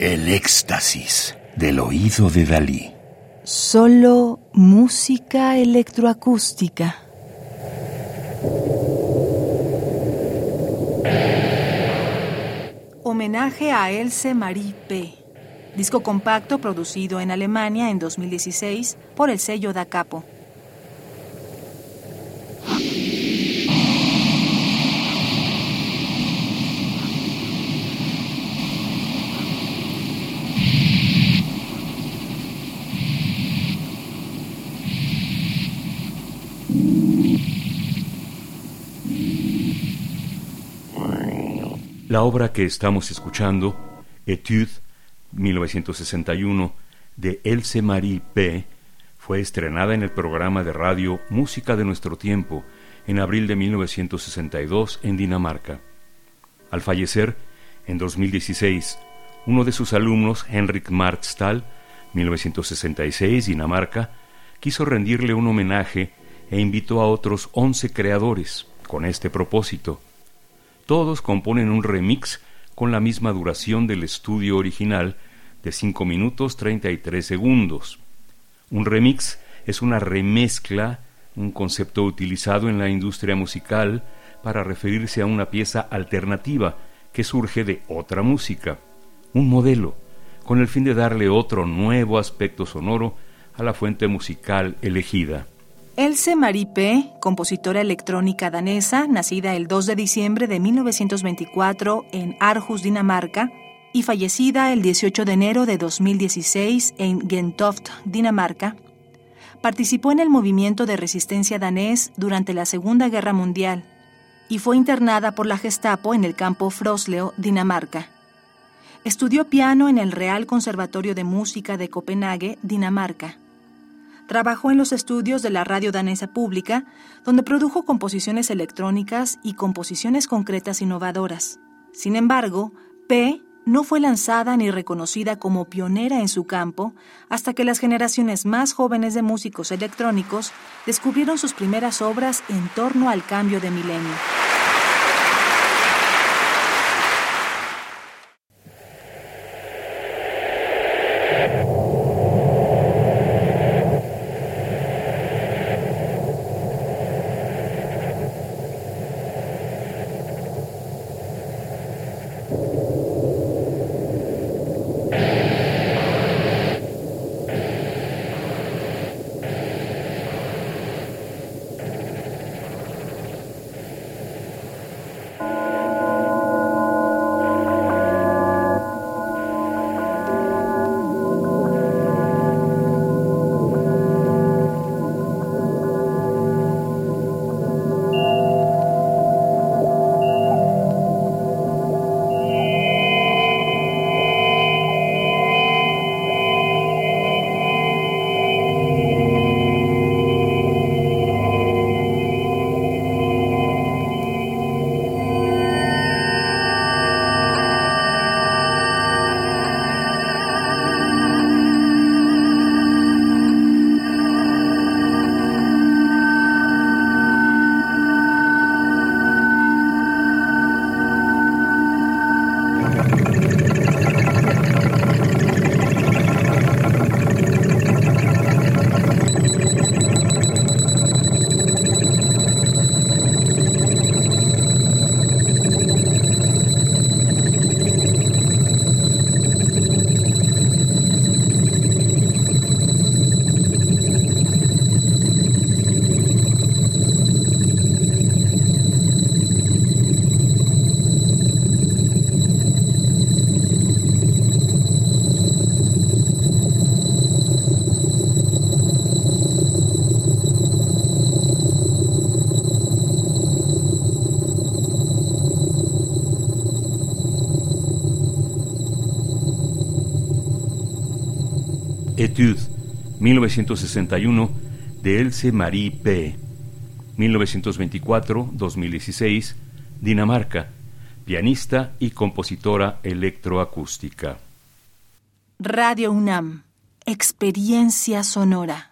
El éxtasis del oído de Dalí. Solo música electroacústica. Homenaje a Else Marie P. Disco compacto producido en Alemania en 2016 por el sello Da Capo. La obra que estamos escuchando, Etude 1961, de Else Marie P., fue estrenada en el programa de radio Música de nuestro tiempo en abril de 1962 en Dinamarca. Al fallecer, en 2016, uno de sus alumnos, Henrik Markstal, 1966, Dinamarca, quiso rendirle un homenaje e invitó a otros 11 creadores con este propósito. Todos componen un remix con la misma duración del estudio original de 5 minutos 33 segundos. Un remix es una remezcla, un concepto utilizado en la industria musical para referirse a una pieza alternativa que surge de otra música, un modelo, con el fin de darle otro nuevo aspecto sonoro a la fuente musical elegida. Else Marie P., compositora electrónica danesa, nacida el 2 de diciembre de 1924 en Aarhus, Dinamarca, y fallecida el 18 de enero de 2016 en Gentoft, Dinamarca, participó en el movimiento de resistencia danés durante la Segunda Guerra Mundial y fue internada por la Gestapo en el campo Frosleo, Dinamarca. Estudió piano en el Real Conservatorio de Música de Copenhague, Dinamarca Trabajó en los estudios de la radio danesa pública, donde produjo composiciones electrónicas y composiciones concretas innovadoras. Sin embargo, P no fue lanzada ni reconocida como pionera en su campo hasta que las generaciones más jóvenes de músicos electrónicos descubrieron sus primeras obras en torno al cambio de milenio. Etude, 1961, de Else Marie P. 1924-2016, Dinamarca, pianista y compositora electroacústica. Radio UNAM, experiencia sonora.